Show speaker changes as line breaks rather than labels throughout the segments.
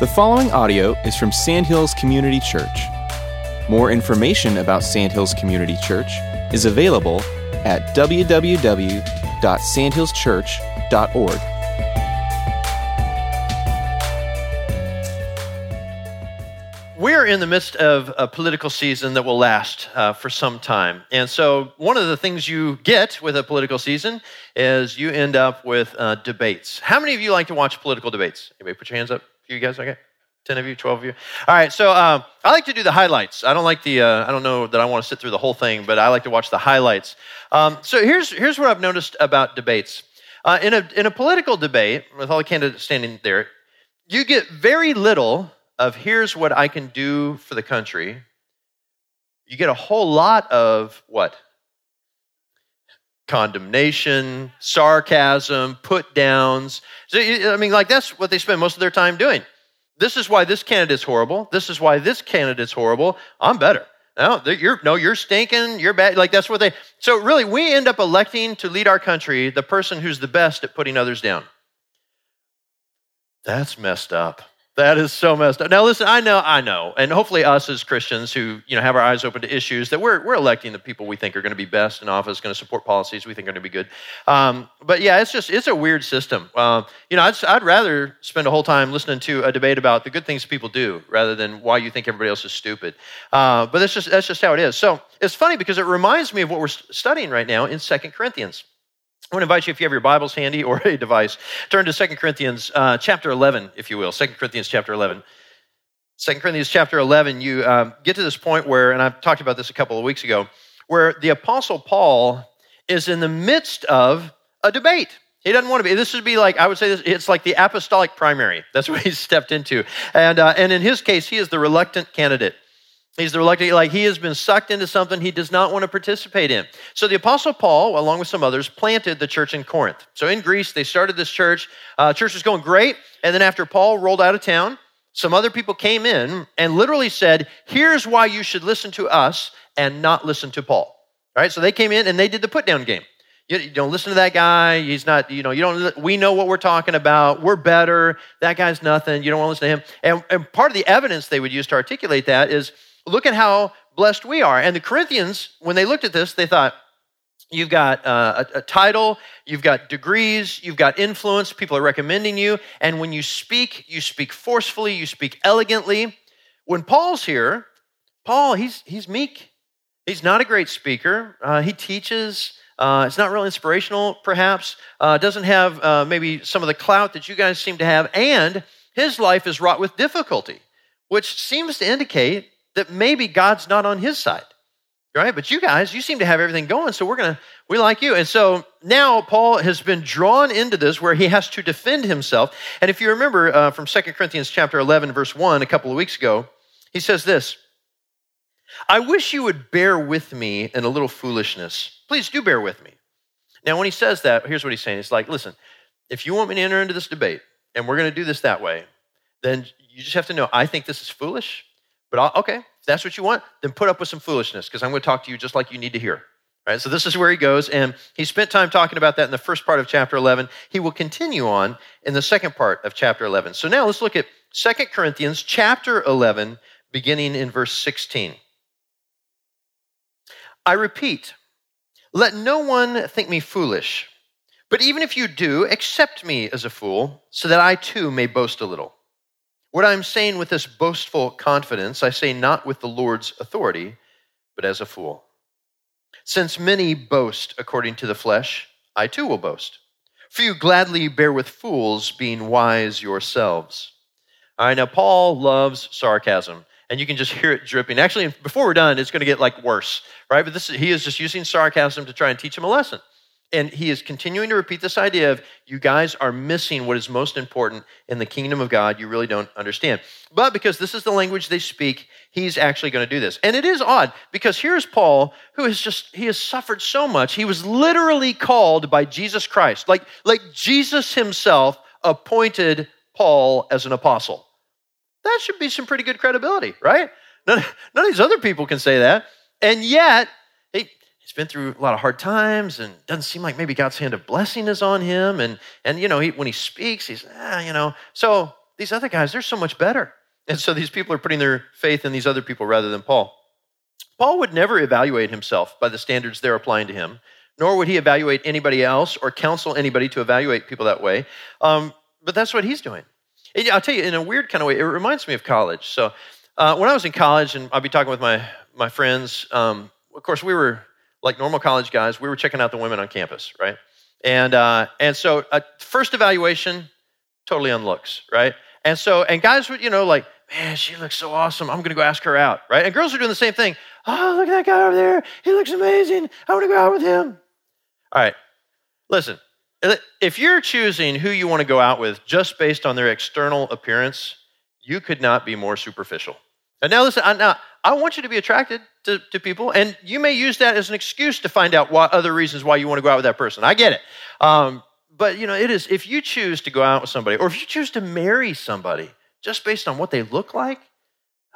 The following audio is from Sandhills Community Church. More information about Sandhills Community Church is available at www.sandhillschurch.org.
We're in the midst of a political season that will last uh, for some time. And so, one of the things you get with a political season is you end up with uh, debates. How many of you like to watch political debates? Anybody put your hands up? You guys, okay? 10 of you, 12 of you? All right, so um, I like to do the highlights. I don't like the, uh, I don't know that I want to sit through the whole thing, but I like to watch the highlights. Um, so here's, here's what I've noticed about debates. Uh, in, a, in a political debate, with all the candidates standing there, you get very little of here's what I can do for the country. You get a whole lot of what? Condemnation, sarcasm, put downs. I mean, like that's what they spend most of their time doing. This is why this candidate's horrible. This is why this candidate's horrible. I'm better. No, you're no, you're stinking. You're bad. Like that's what they. So really, we end up electing to lead our country the person who's the best at putting others down. That's messed up. That is so messed up. Now, listen, I know, I know, and hopefully, us as Christians who you know have our eyes open to issues that we're we're electing the people we think are going to be best in office, going to support policies we think are going to be good. Um, but yeah, it's just it's a weird system. Uh, you know, I'd, I'd rather spend a whole time listening to a debate about the good things people do rather than why you think everybody else is stupid. Uh, but that's just that's just how it is. So it's funny because it reminds me of what we're studying right now in Second Corinthians. I want to invite you, if you have your Bibles handy or a device, turn to 2 Corinthians uh, chapter 11, if you will. 2 Corinthians chapter 11. 2 Corinthians chapter 11, you um, get to this point where, and I've talked about this a couple of weeks ago, where the Apostle Paul is in the midst of a debate. He doesn't want to be. This would be like, I would say this, it's like the apostolic primary. That's what he's stepped into. And, uh, and in his case, he is the reluctant candidate. He's the reluctant, like he has been sucked into something he does not want to participate in. So the Apostle Paul, along with some others, planted the church in Corinth. So in Greece, they started this church. Uh, church was going great. And then after Paul rolled out of town, some other people came in and literally said, Here's why you should listen to us and not listen to Paul. All right, so they came in and they did the put down game. You, you don't listen to that guy. He's not, you know, you don't, we know what we're talking about. We're better. That guy's nothing. You don't want to listen to him. And, and part of the evidence they would use to articulate that is look at how blessed we are. And the Corinthians, when they looked at this, they thought, You've got uh, a, a, title, you've got degrees, you've got influence, people are recommending you. And when you speak, you speak forcefully, you speak elegantly. When Paul's here, Paul, he's, he's meek. He's not a great speaker. Uh, he teaches. Uh, it's not real inspirational, perhaps. Uh, doesn't have uh, maybe some of the clout that you guys seem to have. And his life is wrought with difficulty, which seems to indicate that maybe God's not on his side. Right? But you guys, you seem to have everything going, so we're going to, we like you. And so now Paul has been drawn into this where he has to defend himself. And if you remember uh, from 2 Corinthians chapter 11, verse 1, a couple of weeks ago, he says this I wish you would bear with me in a little foolishness. Please do bear with me. Now, when he says that, here's what he's saying. He's like, listen, if you want me to enter into this debate, and we're going to do this that way, then you just have to know I think this is foolish but I'll, okay, if that's what you want, then put up with some foolishness because I'm going to talk to you just like you need to hear. Right? So this is where he goes, and he spent time talking about that in the first part of chapter 11. He will continue on in the second part of chapter 11. So now let's look at 2 Corinthians chapter 11, beginning in verse 16. I repeat, let no one think me foolish, but even if you do, accept me as a fool, so that I too may boast a little. What I'm saying with this boastful confidence, I say not with the Lord's authority, but as a fool. Since many boast according to the flesh, I too will boast. For you gladly bear with fools, being wise yourselves. All right, now Paul loves sarcasm, and you can just hear it dripping. Actually, before we're done, it's going to get like worse, right? But this, he is just using sarcasm to try and teach him a lesson. And he is continuing to repeat this idea of you guys are missing what is most important in the kingdom of God. You really don't understand. But because this is the language they speak, he's actually going to do this. And it is odd because here's Paul who has just he has suffered so much. He was literally called by Jesus Christ. Like like Jesus himself appointed Paul as an apostle. That should be some pretty good credibility, right? None, none of these other people can say that. And yet, he's been through a lot of hard times and doesn't seem like maybe God's hand of blessing is on him. And, and you know, he, when he speaks, he's, ah, you know. So these other guys, they're so much better. And so these people are putting their faith in these other people rather than Paul. Paul would never evaluate himself by the standards they're applying to him, nor would he evaluate anybody else or counsel anybody to evaluate people that way. Um, but that's what he's doing. And I'll tell you, in a weird kind of way, it reminds me of college. So uh, when I was in college, and I'd be talking with my, my friends, um, of course, we were like normal college guys, we were checking out the women on campus, right? And, uh, and so, uh, first evaluation, totally on looks, right? And so, and guys would, you know, like, man, she looks so awesome. I'm going to go ask her out, right? And girls are doing the same thing. Oh, look at that guy over there. He looks amazing. I want to go out with him. All right, listen. If you're choosing who you want to go out with just based on their external appearance, you could not be more superficial. And now, listen, I, now, I want you to be attracted to, to people, and you may use that as an excuse to find out what other reasons why you want to go out with that person. I get it. Um, but, you know, it is, if you choose to go out with somebody, or if you choose to marry somebody just based on what they look like,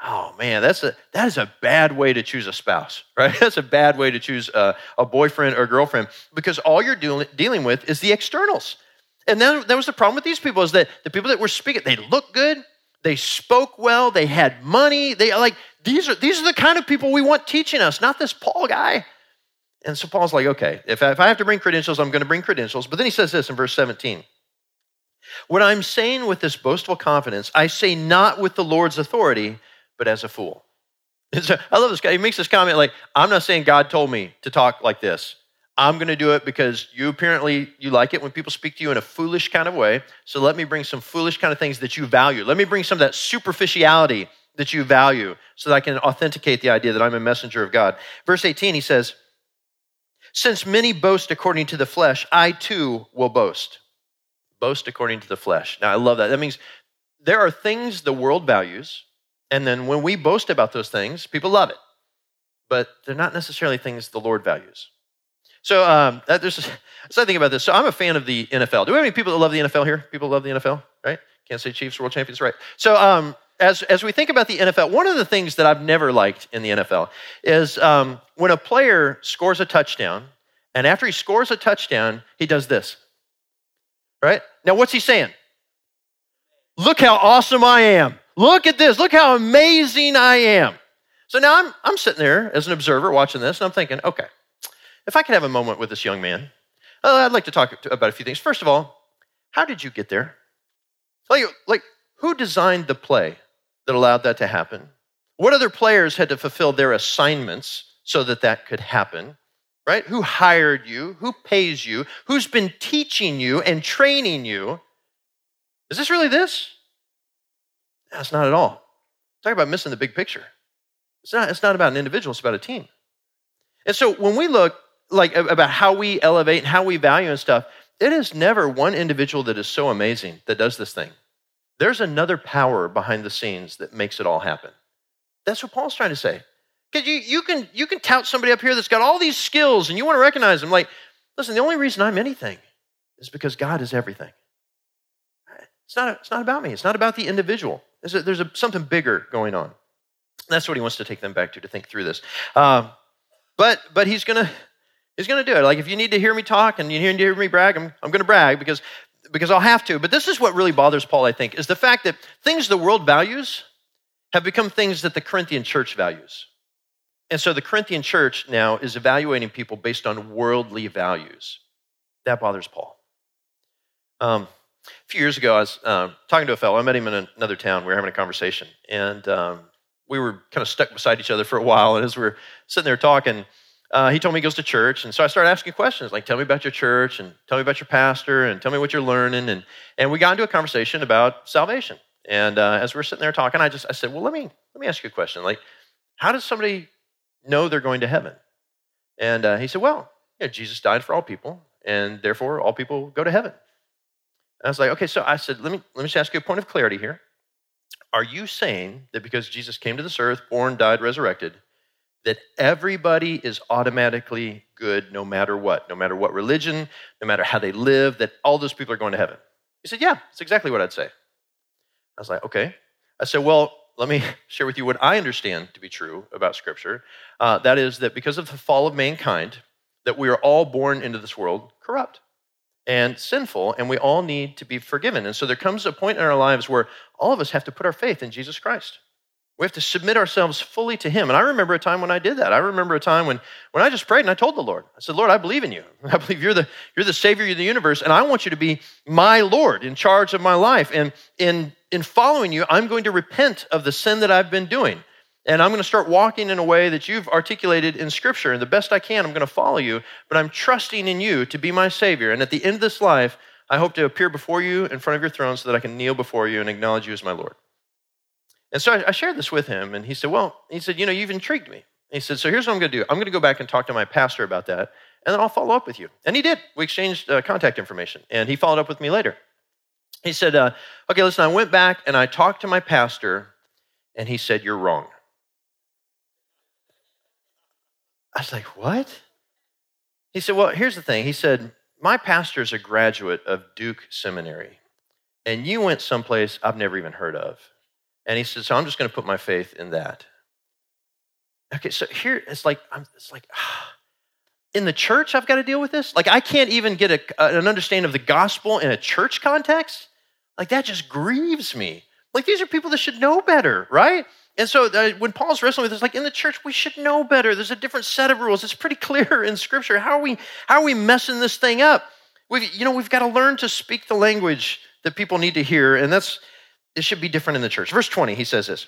oh man, that's a, that is a bad way to choose a spouse, right? That's a bad way to choose a, a boyfriend or girlfriend because all you're dealing with is the externals. And then that was the problem with these people is that the people that were speaking, they look good, they spoke well, they had money, they like these are these are the kind of people we want teaching us, not this Paul guy. And so Paul's like, okay, if I, if I have to bring credentials, I'm going to bring credentials. But then he says this in verse 17. What I'm saying with this boastful confidence, I say not with the Lord's authority, but as a fool. So, I love this guy. He makes this comment like, I'm not saying God told me to talk like this. I'm going to do it because you apparently you like it when people speak to you in a foolish kind of way. So let me bring some foolish kind of things that you value. Let me bring some of that superficiality that you value so that I can authenticate the idea that I'm a messenger of God. Verse 18 he says, "Since many boast according to the flesh, I too will boast." Boast according to the flesh. Now I love that. That means there are things the world values and then when we boast about those things, people love it. But they're not necessarily things the Lord values. So um, there's so I think about this. So I'm a fan of the NFL. Do we have any people that love the NFL here? People love the NFL, right? Can't say Chiefs, world champions, right? So um, as as we think about the NFL, one of the things that I've never liked in the NFL is um, when a player scores a touchdown, and after he scores a touchdown, he does this. Right now, what's he saying? Look how awesome I am. Look at this. Look how amazing I am. So now I'm, I'm sitting there as an observer watching this, and I'm thinking, okay, if I could have a moment with this young man, uh, I'd like to talk about a few things. First of all, how did you get there? Like, like, who designed the play that allowed that to happen? What other players had to fulfill their assignments so that that could happen? Right? Who hired you? Who pays you? Who's been teaching you and training you? Is this really this? That's not at all. Talk about missing the big picture. It's not, it's not about an individual, it's about a team. And so when we look like about how we elevate and how we value and stuff, it is never one individual that is so amazing that does this thing. There's another power behind the scenes that makes it all happen. That's what Paul's trying to say. Because you, you, can, you can tout somebody up here that's got all these skills and you want to recognize them. Like, listen, the only reason I'm anything is because God is everything. It's not, it's not about me, it's not about the individual. There's, a, there's a, something bigger going on. That's what he wants to take them back to to think through this. Um, but but he's gonna he's gonna do it. Like if you need to hear me talk and you need to hear me brag, I'm, I'm gonna brag because because I'll have to. But this is what really bothers Paul, I think, is the fact that things the world values have become things that the Corinthian church values. And so the Corinthian church now is evaluating people based on worldly values. That bothers Paul. Um, a few years ago, I was uh, talking to a fellow. I met him in another town. We were having a conversation, and um, we were kind of stuck beside each other for a while. And as we were sitting there talking, uh, he told me he goes to church, and so I started asking questions like, "Tell me about your church, and tell me about your pastor, and tell me what you're learning." And and we got into a conversation about salvation. And uh, as we were sitting there talking, I just I said, "Well, let me let me ask you a question. Like, how does somebody know they're going to heaven?" And uh, he said, "Well, you know, Jesus died for all people, and therefore all people go to heaven." I was like, okay, so I said, let me, let me just ask you a point of clarity here. Are you saying that because Jesus came to this earth, born, died, resurrected, that everybody is automatically good no matter what, no matter what religion, no matter how they live, that all those people are going to heaven? He said, yeah, that's exactly what I'd say. I was like, okay. I said, well, let me share with you what I understand to be true about Scripture. Uh, that is that because of the fall of mankind, that we are all born into this world corrupt. and sinful, and we all need to be forgiven. And so there comes a point in our lives where all of us have to put our faith in Jesus Christ. We have to submit ourselves fully to Him. And I remember a time when I did that. I remember a time when, when I just prayed and I told the Lord, I said, Lord, I believe in you. I believe you're the, you're the Savior of the universe, and I want you to be my Lord in charge of my life. And in, in following you, I'm going to repent of the sin that I've been doing. And I'm going to start walking in a way that you've articulated in Scripture. And the best I can, I'm going to follow you. But I'm trusting in you to be my Savior. And at the end of this life, I hope to appear before you in front of your throne so that I can kneel before you and acknowledge you as my Lord. And so I, I shared this with him, and he said, Well, he said, You know, you've intrigued me. He said, So here's what I'm going to do I'm going to go back and talk to my pastor about that, and then I'll follow up with you. And he did. We exchanged uh, contact information, and he followed up with me later. He said, uh, Okay, listen, I went back and I talked to my pastor, and he said, You're wrong. I was like, What? He said, Well, here's the thing. He said, My pastor's a graduate of Duke Seminary, and you went someplace I've never even heard of. And he said, So I'm just going to put my faith in that. Okay, so here it's like, I'm, it's like, in the church, I've got to deal with this? Like, I can't even get a, an understanding of the gospel in a church context? Like, that just grieves me. Like, these are people that should know better, right? And so uh, when Paul's wrestling with this, like in the church, we should know better. There's a different set of rules. It's pretty clear in Scripture. How are we, how are we messing this thing up? We've, you know, we've got to learn to speak the language that people need to hear, and that's this should be different in the church. Verse 20, he says this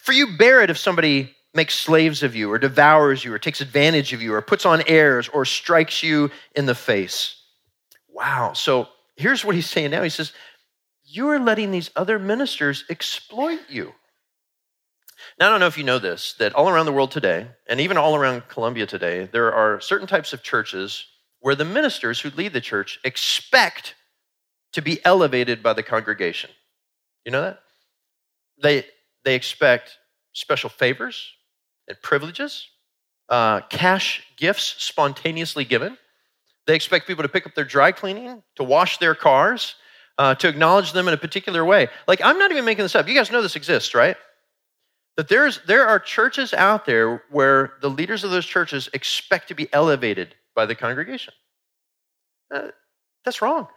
For you bear it if somebody makes slaves of you, or devours you, or takes advantage of you, or puts on airs, or strikes you in the face. Wow. So here's what he's saying now. He says, You are letting these other ministers exploit you. Now, I don't know if you know this, that all around the world today, and even all around Columbia today, there are certain types of churches where the ministers who lead the church expect to be elevated by the congregation. You know that? They, they expect special favors and privileges, uh, cash gifts spontaneously given. They expect people to pick up their dry cleaning, to wash their cars, uh, to acknowledge them in a particular way. Like, I'm not even making this up. You guys know this exists, right? That there's, there are churches out there where the leaders of those churches expect to be elevated by the congregation. Uh, that's wrong.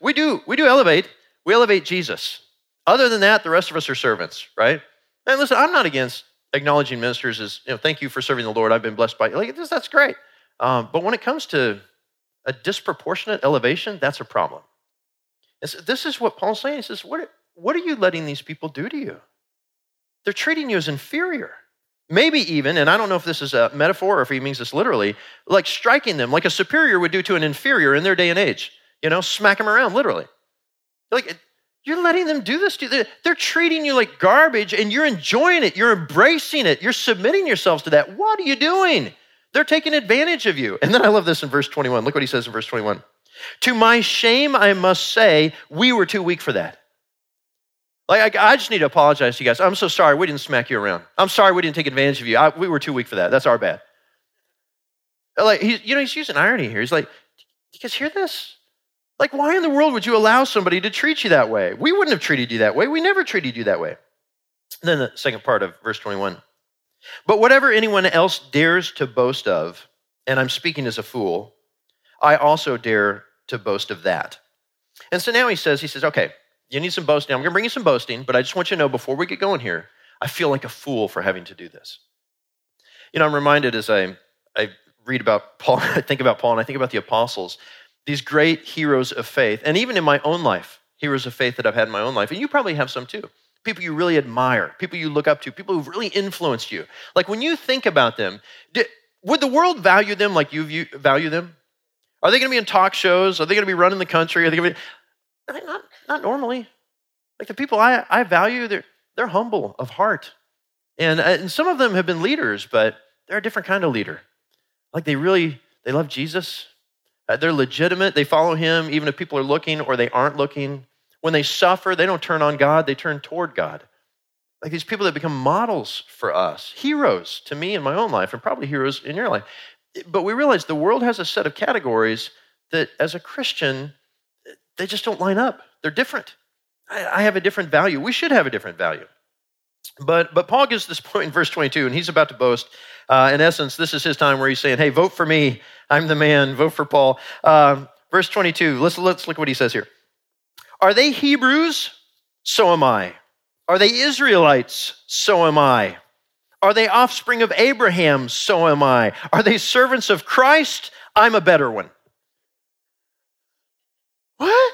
We do, we do elevate, we elevate Jesus. Other than that, the rest of us are servants, right? And listen, I'm not against acknowledging ministers as, you know, thank you for serving the Lord. I've been blessed by you. Like, that's great. Um, but when it comes to a disproportionate elevation, that's a problem. So this is what Paul's saying. He says, what, what are you letting these people do to you? They're treating you as inferior. Maybe even, and I don't know if this is a metaphor or if he means this literally, like striking them like a superior would do to an inferior in their day and age. You know, smack them around literally. Like, you're letting them do this to you. They're treating you like garbage and you're enjoying it. You're embracing it. You're submitting yourselves to that. What are you doing? They're taking advantage of you. And then I love this in verse 21. Look what he says in verse 21. To my shame, I must say, we were too weak for that. Like, I, just need to apologize to you guys. I'm so sorry we didn't smack you around. I'm sorry we didn't take advantage of you. I, we were too weak for that. That's our bad. Like, he, you know, he's using irony here. He's like, you guys hear this? Like, why in the world would you allow somebody to treat you that way? We wouldn't have treated you that way. We never treated you that way. And then the second part of verse 21. But whatever anyone else dares to boast of, and I'm speaking as a fool, I also dare to boast of that. And so now he says, he says, okay, you need some boasting. I'm going to bring you some boasting, but I just want you to know before we get going here, I feel like a fool for having to do this. You know, I'm reminded as I, I read about Paul, I think about Paul, and I think about the apostles these great heroes of faith, and even in my own life, heroes of faith that I've had in my own life, and you probably have some too. People you really admire, people you look up to, people who've really influenced you. Like when you think about them, did, would the world value them like you view, value them? Are they going to be in talk shows? Are they going to be running the country? Are they going to be? Not, not normally. Like the people I, I value, they're, they're humble of heart. And, uh, and some of them have been leaders, but they're a different kind of leader. Like they really, they love Jesus. Uh, they're legitimate. They follow him even if people are looking or they aren't looking. When they suffer, they don't turn on God, they turn toward God. Like these people that become models for us, heroes to me in my own life, and probably heroes in your life. But we realize the world has a set of categories that, as a Christian, they just don't line up. They're different. I, I have a different value. We should have a different value. But, but Paul gives this point in verse 22, and he's about to boast. Uh, in essence, this is his time where he's saying, Hey, vote for me. I'm the man. Vote for Paul. Um, Verse 22, let's, let's look what he says here. Are they Hebrews? So am I. Are they Israelites? So am I. Are they offspring of Abraham? So am I. Are they servants of Christ? I'm a better one. What?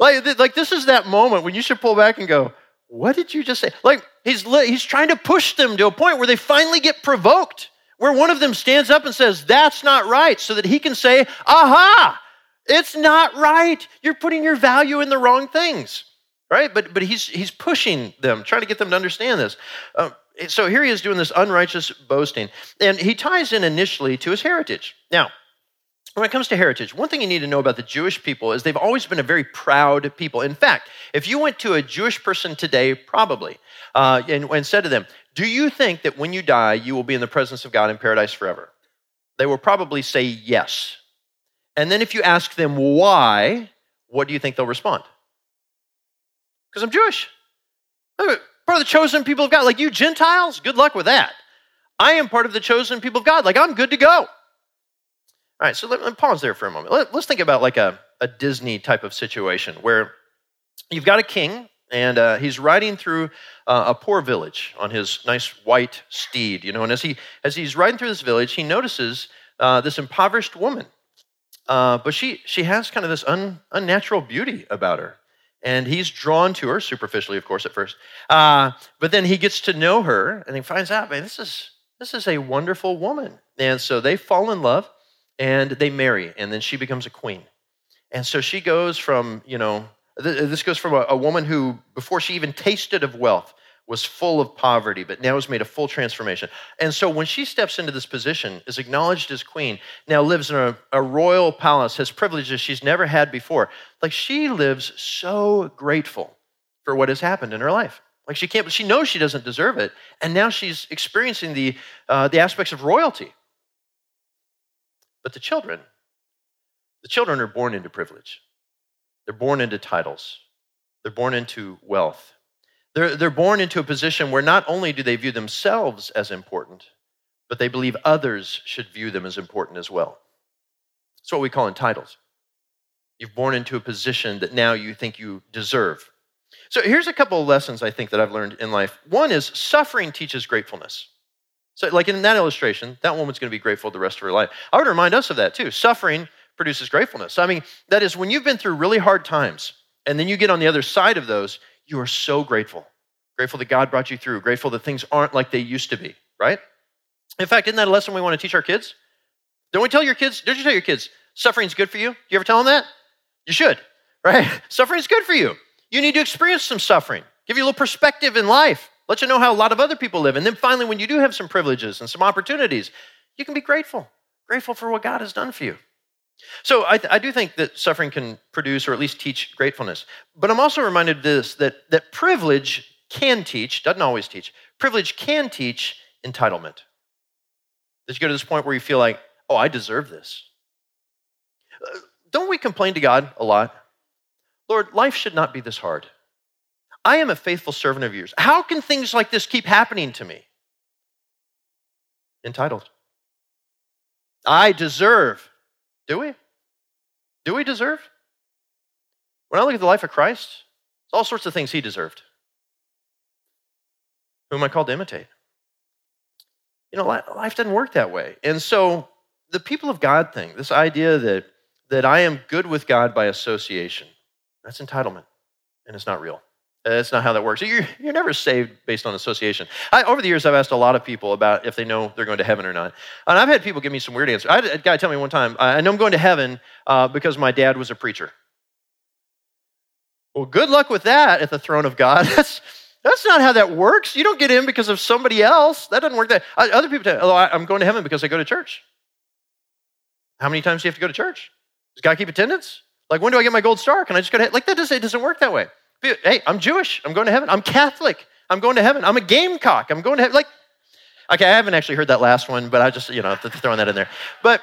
Like, like this is that moment when you should pull back and go, what did you just say? Like he's, he's trying to push them to a point where they finally get provoked, where one of them stands up and says, that's not right, so that he can say, aha, it's not right. You're putting your value in the wrong things, right? But, but he's, he's pushing them, trying to get them to understand this. Um, so here he is doing this unrighteous boasting, and he ties in initially to his heritage. Now, when it comes to heritage, one thing you need to know about the Jewish people is they've always been a very proud people. In fact, if you went to a Jewish person today, probably, uh, and, and said to them, Do you think that when you die, you will be in the presence of God in paradise forever? They will probably say yes. And then if you ask them why, what do you think they'll respond? Because I'm Jewish. Part of the chosen people of God. Like you Gentiles, good luck with that. I am part of the chosen people of God. Like I'm good to go. All right, so let, me pause there for a moment. Let, us think about like a, a Disney type of situation where you've got a king and uh, he's riding through uh, a poor village on his nice white steed, you know. And as he as he's riding through this village, he notices uh, this impoverished woman, uh, but she she has kind of this un, unnatural beauty about her, and he's drawn to her superficially, of course, at first. Uh, but then he gets to know her, and he finds out, man, this is this is a wonderful woman, and so they fall in love and they marry, and then she becomes a queen. And so she goes from, you know, this goes from a, a woman who, before she even tasted of wealth, was full of poverty, but now has made a full transformation. And so when she steps into this position, is acknowledged as queen, now lives in a, a, royal palace, has privileges she's never had before. Like she lives so grateful for what has happened in her life. Like she can't, she knows she doesn't deserve it, and now she's experiencing the uh, the aspects of royalty. But the children, the children are born into privilege. They're born into titles. They're born into wealth. They're, they're born into a position where not only do they view themselves as important, but they believe others should view them as important as well. It's what we call entitles. You've born into a position that now you think you deserve. So here's a couple of lessons I think that I've learned in life. One is suffering teaches gratefulness. So, like in that illustration, that woman's going to be grateful the rest of her life. I would remind us of that too. Suffering produces gratefulness. I mean, that is when you've been through really hard times and then you get on the other side of those, you are so grateful. Grateful that God brought you through, grateful that things aren't like they used to be, right? In fact, isn't that a lesson we want to teach our kids? Don't we tell your kids, don't you tell your kids, suffering's good for you? Do you ever tell them that? You should, right? Suffering's good for you. You need to experience some suffering, give you a little perspective in life. Let you know how a lot of other people live. And then finally, when you do have some privileges and some opportunities, you can be grateful, grateful for what God has done for you. So I, I, do think that suffering can produce or at least teach gratefulness. But I'm also reminded of this that, that privilege can teach, doesn't always teach, privilege can teach entitlement. That you go to this point where you feel like, oh, I deserve this. Uh, don't we complain to God a lot? Lord, life should not be this hard. I am a faithful servant of yours. How can things like this keep happening to me? Entitled. I deserve. Do we? Do we deserve? When I look at the life of Christ, it's all sorts of things he deserved. Who am I called to imitate. You know, life doesn't work that way. And so the people of God thing, this idea that, that I am good with God by association, that's entitlement, and it's not real. That's not how that works. You're, you're never saved based on association. I, over the years, I've asked a lot of people about if they know they're going to heaven or not. And I've had people give me some weird answers. I had a guy tell me one time, I know I'm going to heaven uh, because my dad was a preacher. Well, good luck with that at the throne of God. That's, that's not how that works. You don't get in because of somebody else. That doesn't work that. Other people tell, oh, I'm going to heaven because I go to church. How many times do you have to go to church? Does God keep attendance? Like, when do I get my gold star? Can I just go to Like, that doesn't, it doesn't work that way. Hey, I'm Jewish. I'm going to heaven. I'm Catholic. I'm going to heaven. I'm a gamecock. I'm going to heaven. Like, okay, I haven't actually heard that last one, but I just, you know, throwing that in there. But,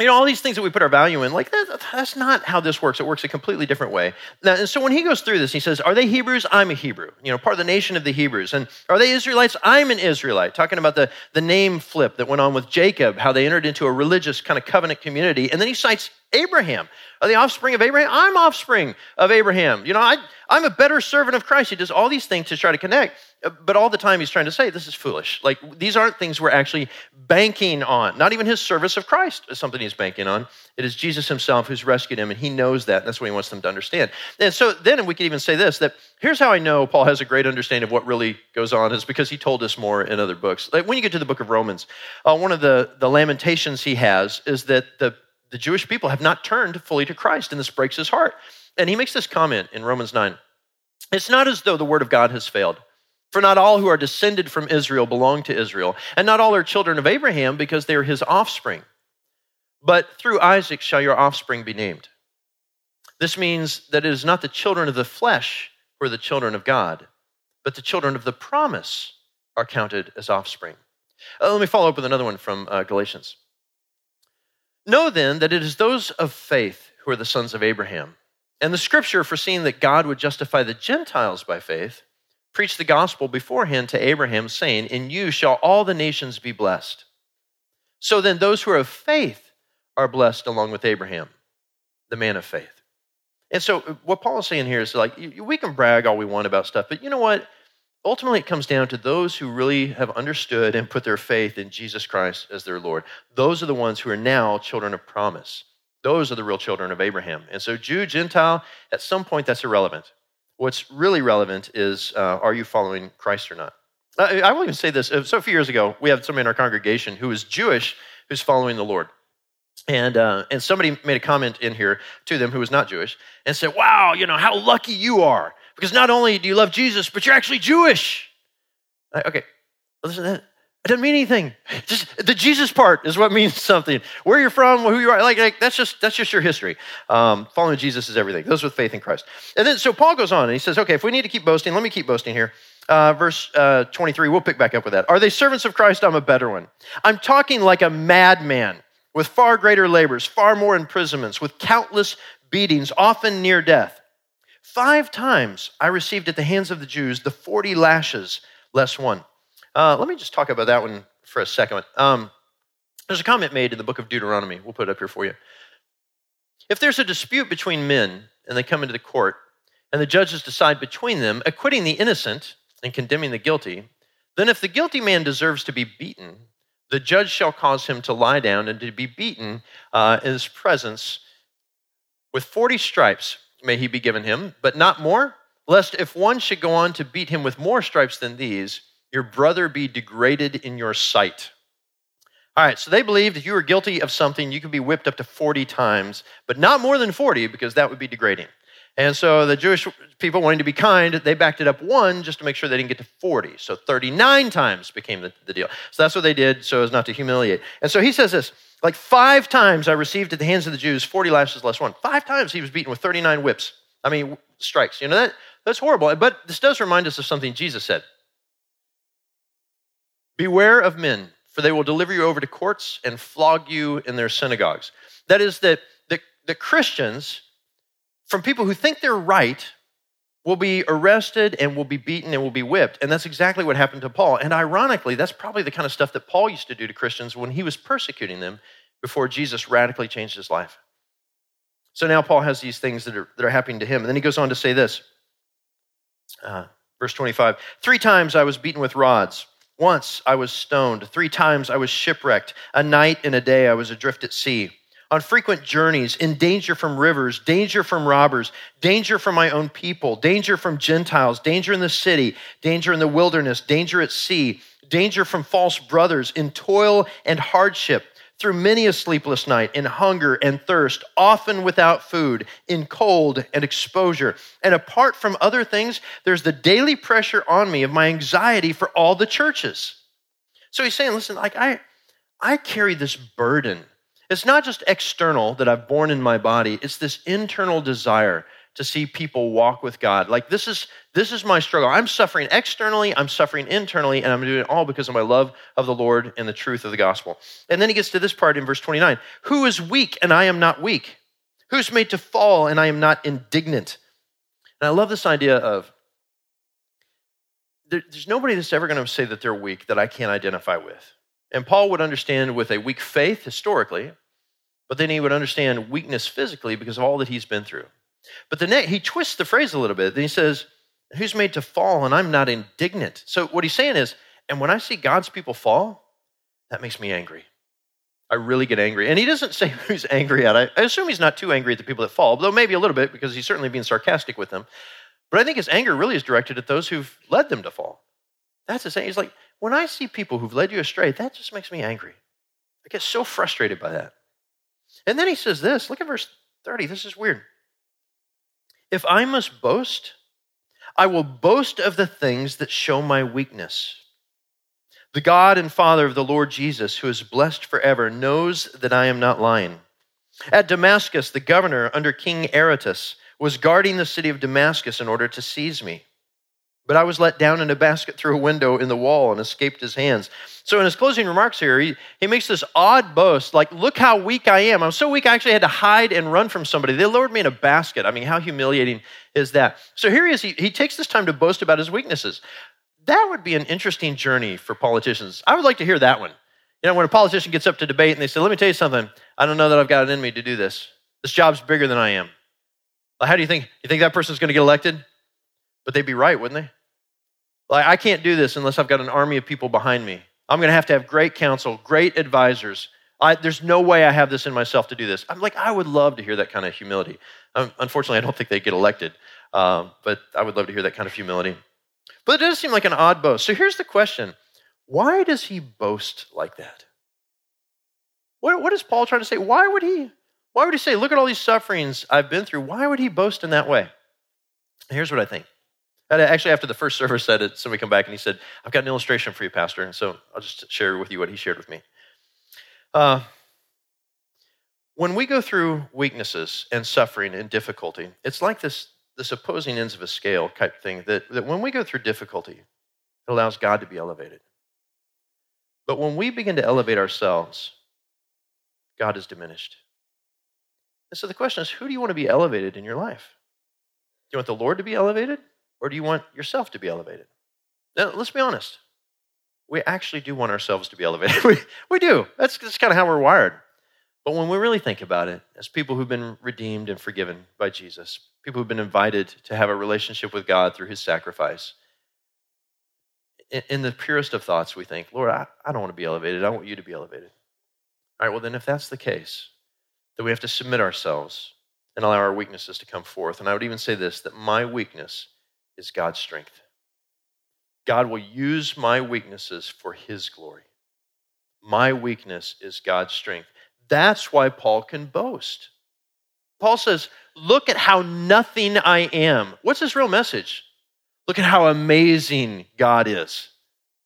you know, all these things that we put our value in, like, that, that's not how this works. It works a completely different way. Now, and so when he goes through this, he says, Are they Hebrews? I'm a Hebrew, you know, part of the nation of the Hebrews. And are they Israelites? I'm an Israelite. Talking about the, the name flip that went on with Jacob, how they entered into a religious kind of covenant community. And then he cites Abraham. Are the offspring of Abraham? I'm offspring of Abraham. You know, I, I'm a better servant of Christ. He does all these things to try to connect, uh, but all the time he's trying to say, this is foolish. Like, these aren't things we're actually banking on. Not even his service of Christ is something he's banking on. It is Jesus himself who's rescued him, and he knows that. And that's what he wants them to understand. And so then we could even say this that here's how I know Paul has a great understanding of what really goes on is because he told us more in other books. Like when you get to the book of Romans, uh, one of the, the lamentations he has is that the, the Jewish people have not turned fully to Christ, and this breaks his heart. And he makes this comment in Romans 9 It's not as though the word of God has failed. For not all who are descended from Israel belong to Israel, and not all are children of Abraham because they are his offspring. But through Isaac shall your offspring be named. This means that it is not the children of the flesh who are the children of God, but the children of the promise are counted as offspring. Uh, let me follow up with another one from uh, Galatians. Know then that it is those of faith who are the sons of Abraham. And the scripture, foreseeing that God would justify the Gentiles by faith, preached the gospel beforehand to Abraham, saying, In you shall all the nations be blessed. So then, those who are of faith are blessed along with Abraham, the man of faith. And so, uh, what Paul is saying here is like, we can brag all we want about stuff, but you know what? Ultimately, it comes down to those who really have understood and put their faith in Jesus Christ as their Lord. Those are the ones who are now children of promise. Those are the real children of Abraham. And so, Jew, Gentile, at some point, that's irrelevant. What's really relevant is uh, are you following Christ or not? I, I will even say this. So, a few years ago, we had somebody in our congregation who was Jewish who's following the Lord. And, uh, and somebody made a comment in here to them who was not Jewish and said, Wow, you know, how lucky you are. Because not only do you love Jesus, but you're actually Jewish. Okay, listen that. Doesn't mean anything. Just the Jesus part is what means something. Where you're from, who you are, like, like that's just that's just your history. Um, following Jesus is everything. Those with faith in Christ. And then so Paul goes on and he says, okay, if we need to keep boasting, let me keep boasting here. Uh, verse uh, 23, we'll pick back up with that. Are they servants of Christ? I'm a better one. I'm talking like a madman with far greater labors, far more imprisonments, with countless beatings, often near death. Five times I received at the hands of the Jews the 40 lashes less one. Uh, let me just talk about that one for a second. Um, there's a comment made in the book of Deuteronomy. We'll put it up here for you. If there's a dispute between men and they come into the court, and the judges decide between them, acquitting the innocent and condemning the guilty, then if the guilty man deserves to be beaten, the judge shall cause him to lie down and to be beaten uh, in his presence with 40 stripes may he be given him, but not more, lest if one should go on to beat him with more stripes than these, your brother be degraded in your sight. All right, so they believed if you were guilty of something, you could be whipped up to 40 times, but not more than 40 because that would be degrading. And so the Jewish people, wanting to be kind, they backed it up one just to make sure they didn't get to 40. So 39 times became the, the deal. So that's what they did so as not to humiliate. And so he says this like five times I received at the hands of the Jews 40 lashes less one. Five times he was beaten with 39 whips. I mean, strikes. You know, that, that's horrible. But this does remind us of something Jesus said. Beware of men, for they will deliver you over to courts and flog you in their synagogues. That is, that the, the Christians, from people who think they're right, will be arrested and will be beaten and will be whipped. And that's exactly what happened to Paul. And ironically, that's probably the kind of stuff that Paul used to do to Christians when he was persecuting them before Jesus radically changed his life. So now Paul has these things that are, that are happening to him. And then he goes on to say this. Uh, verse 25 Three times I was beaten with rods. Once I was stoned. Three times I was shipwrecked. A night and a day I was adrift at sea. On frequent journeys, in danger from rivers, danger from robbers, danger from my own people, danger from Gentiles, danger in the city, danger in the wilderness, danger at sea, danger from false brothers, in toil and hardship through many a sleepless night, in hunger and thirst, often without food, in cold and exposure. And apart from other things, there's the daily pressure on me of my anxiety for all the churches. So he's saying, listen, like I, I carry this burden. It's not just external that I've borne in my body, it's this internal desire to see people walk with God. Like this is this is my struggle. I'm suffering externally, I'm suffering internally, and I'm doing it all because of my love of the Lord and the truth of the gospel. And then he gets to this part in verse 29. Who is weak and I am not weak? Who's made to fall and I am not indignant? And I love this idea of there, there's nobody that's ever going to say that they're weak that I can't identify with. And Paul would understand with a weak faith historically but then he would understand weakness physically because of all that he's been through. But the next, he twists the phrase a little bit. Then he says, Who's made to fall and I'm not indignant? So what he's saying is, and when I see God's people fall, that makes me angry. I really get angry. And he doesn't say who's angry at. I, I assume he's not too angry at the people that fall, though maybe a little bit because he's certainly being sarcastic with them. But I think his anger really is directed at those who've led them to fall. That's the same. He's like, when I see people who've led you astray, that just makes me angry. I get so frustrated by that. And then he says this look at verse 30. This is weird. If I must boast, I will boast of the things that show my weakness. The God and Father of the Lord Jesus, who is blessed forever, knows that I am not lying. At Damascus, the governor under King Aretas was guarding the city of Damascus in order to seize me. But I was let down in a basket through a window in the wall and escaped his hands. So, in his closing remarks here, he, he makes this odd boast like, Look how weak I am. I'm so weak, I actually had to hide and run from somebody. They lowered me in a basket. I mean, how humiliating is that? So, here he is. He, he takes this time to boast about his weaknesses. That would be an interesting journey for politicians. I would like to hear that one. You know, when a politician gets up to debate and they say, Let me tell you something, I don't know that I've got it in me to do this. This job's bigger than I am. How do you think? You think that person's going to get elected? But they'd be right, wouldn't they? Like, I can't do this unless I've got an army of people behind me. I'm going to have to have great counsel, great advisors. I, there's no way I have this in myself to do this. I'm like, I would love to hear that kind of humility. Um, unfortunately, I don't think they get elected, um, but I would love to hear that kind of humility. But it does seem like an odd boast. So here's the question why does he boast like that? What, what is Paul trying to say? Why would he? Why would he say, "Look at all these sufferings I've been through"? Why would he boast in that way? Here's what I think. Actually, after the first service said it, somebody come back and he said, I've got an illustration for you, Pastor. And so I'll just share with you what he shared with me. Uh, when we go through weaknesses and suffering and difficulty, it's like this, this opposing ends of a scale type thing that, that when we go through difficulty, it allows God to be elevated. But when we begin to elevate ourselves, God is diminished. And so the question is who do you want to be elevated in your life? Do you want the Lord to be elevated? Or do you want yourself to be elevated? Now, let's be honest. We actually do want ourselves to be elevated. we, we do. That's, that's kind of how we're wired. But when we really think about it, as people who've been redeemed and forgiven by Jesus, people who've been invited to have a relationship with God through his sacrifice, in, the purest of thoughts, we think, Lord, I, I don't want to be elevated. I want you to be elevated. All right, well, then, if that's the case, then we have to submit ourselves and allow our weaknesses to come forth. And I would even say this that my weakness is God's strength. God will use my weaknesses for his glory. My weakness is God's strength. That's why Paul can boast. Paul says, Look at how nothing I am. What's his real message? Look at how amazing God is.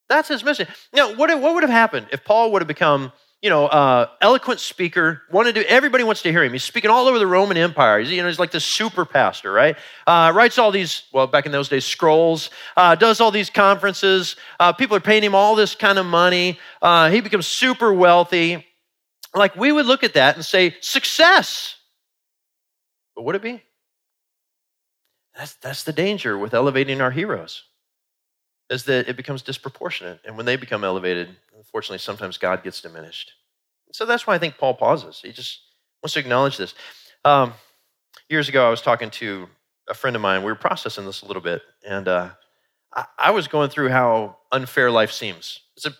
That's his message. Now, what, what would have happened if Paul would have become you know, uh, eloquent speaker. Wanted to, everybody wants to hear him. He's speaking all over the Roman Empire. He's, you know, he's like the super pastor, right? Uh, writes all these, well, back in those days, scrolls. Uh, does all these conferences. Uh, people are paying him all this kind of money. Uh, he becomes super wealthy. Like we would look at that and say, success. But would it be? That's, that's the danger with elevating our heroes, is that it becomes disproportionate. And when they become elevated, unfortunately, sometimes God gets diminished. So that's why I think Paul pauses. He just wants to acknowledge this. Um, years ago, I was talking to a friend of mine. We were processing this a little bit, and uh, I, I was going through how unfair life seems. It's a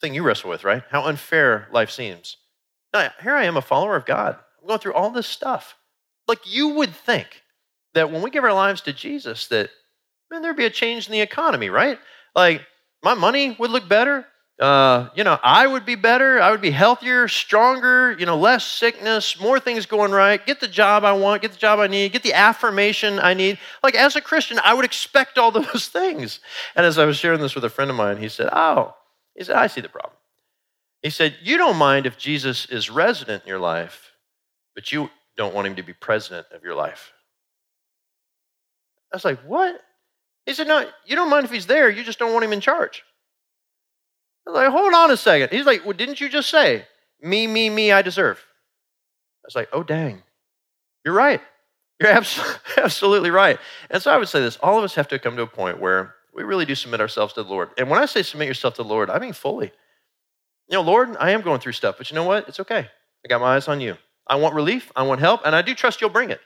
thing you wrestle with, right? How unfair life seems. Now, here I am, a follower of God. I'm going through all this stuff. Like you would think that when we give our lives to Jesus, that man, there'd be a change in the economy, right? Like my money would look better uh, you know, I would be better. I would be healthier, stronger, you know, less sickness, more things going right, get the job I want, get the job I need, get the affirmation I need. Like, as a Christian, I would expect all those things. And as I was sharing this with a friend of mine, he said, Oh, he said, I see the problem. He said, You don't mind if Jesus is resident in your life, but you don't want him to be president of your life. I was like, What? He said, No, you don't mind if he's there, you just don't want him in charge. I was like, hold on a second. He's like, well, didn't you just say, me, me, me, I deserve? I was like, oh, dang. You're right. You're absolutely right. And so I would say this all of us have to come to a point where we really do submit ourselves to the Lord. And when I say submit yourself to the Lord, I mean fully. You know, Lord, I am going through stuff, but you know what? It's okay. I got my eyes on you. I want relief, I want help, and I do trust you'll bring it,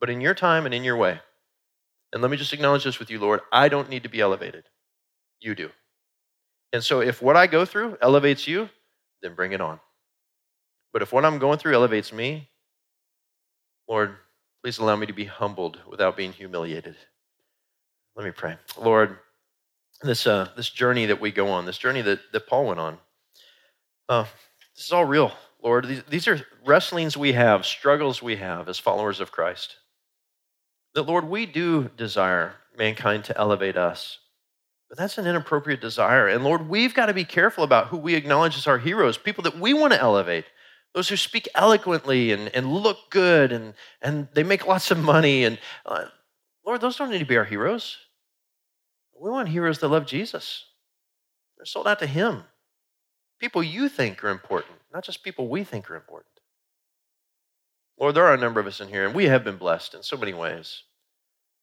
but in your time and in your way. And let me just acknowledge this with you, Lord. I don't need to be elevated. You do. And so if what I go through elevates you, then bring it on. But if what I'm going through elevates me, Lord, please allow me to be humbled without being humiliated. Let me pray. Lord, this, uh, this journey that we go on, this journey that, that Paul went on, uh, this is all real, Lord. These, these are wrestlings we have, struggles we have as followers of Christ. That, Lord, we do desire mankind to elevate us. But that's an inappropriate desire. And Lord, we've got to be careful about who we acknowledge as our heroes, people that we want to elevate, those who speak eloquently and, and look good and, and they make lots of money. And uh, Lord, those don't need to be our heroes. We want heroes that love Jesus. They're sold out to Him. People you think are important, not just people we think are important. Lord, there are a number of us in here, and we have been blessed in so many ways.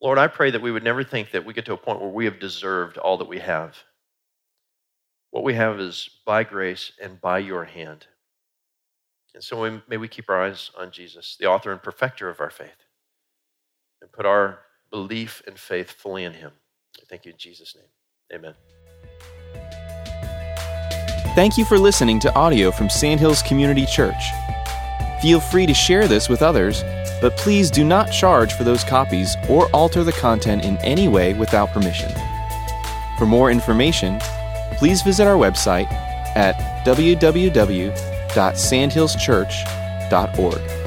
Lord, I pray that we would never think that we get to a point where we have deserved all that we have. What we have is by grace and by your hand. And so may we keep our eyes on Jesus, the author and perfecter of our faith, and put our belief and faith fully in him. I thank you in Jesus' name. Amen.
Thank you for listening to audio from Sandhills Community Church. Feel free to share this with others, but please do not charge for those copies or alter the content in any way without permission. For more information, please visit our website at www.sandhillschurch.org.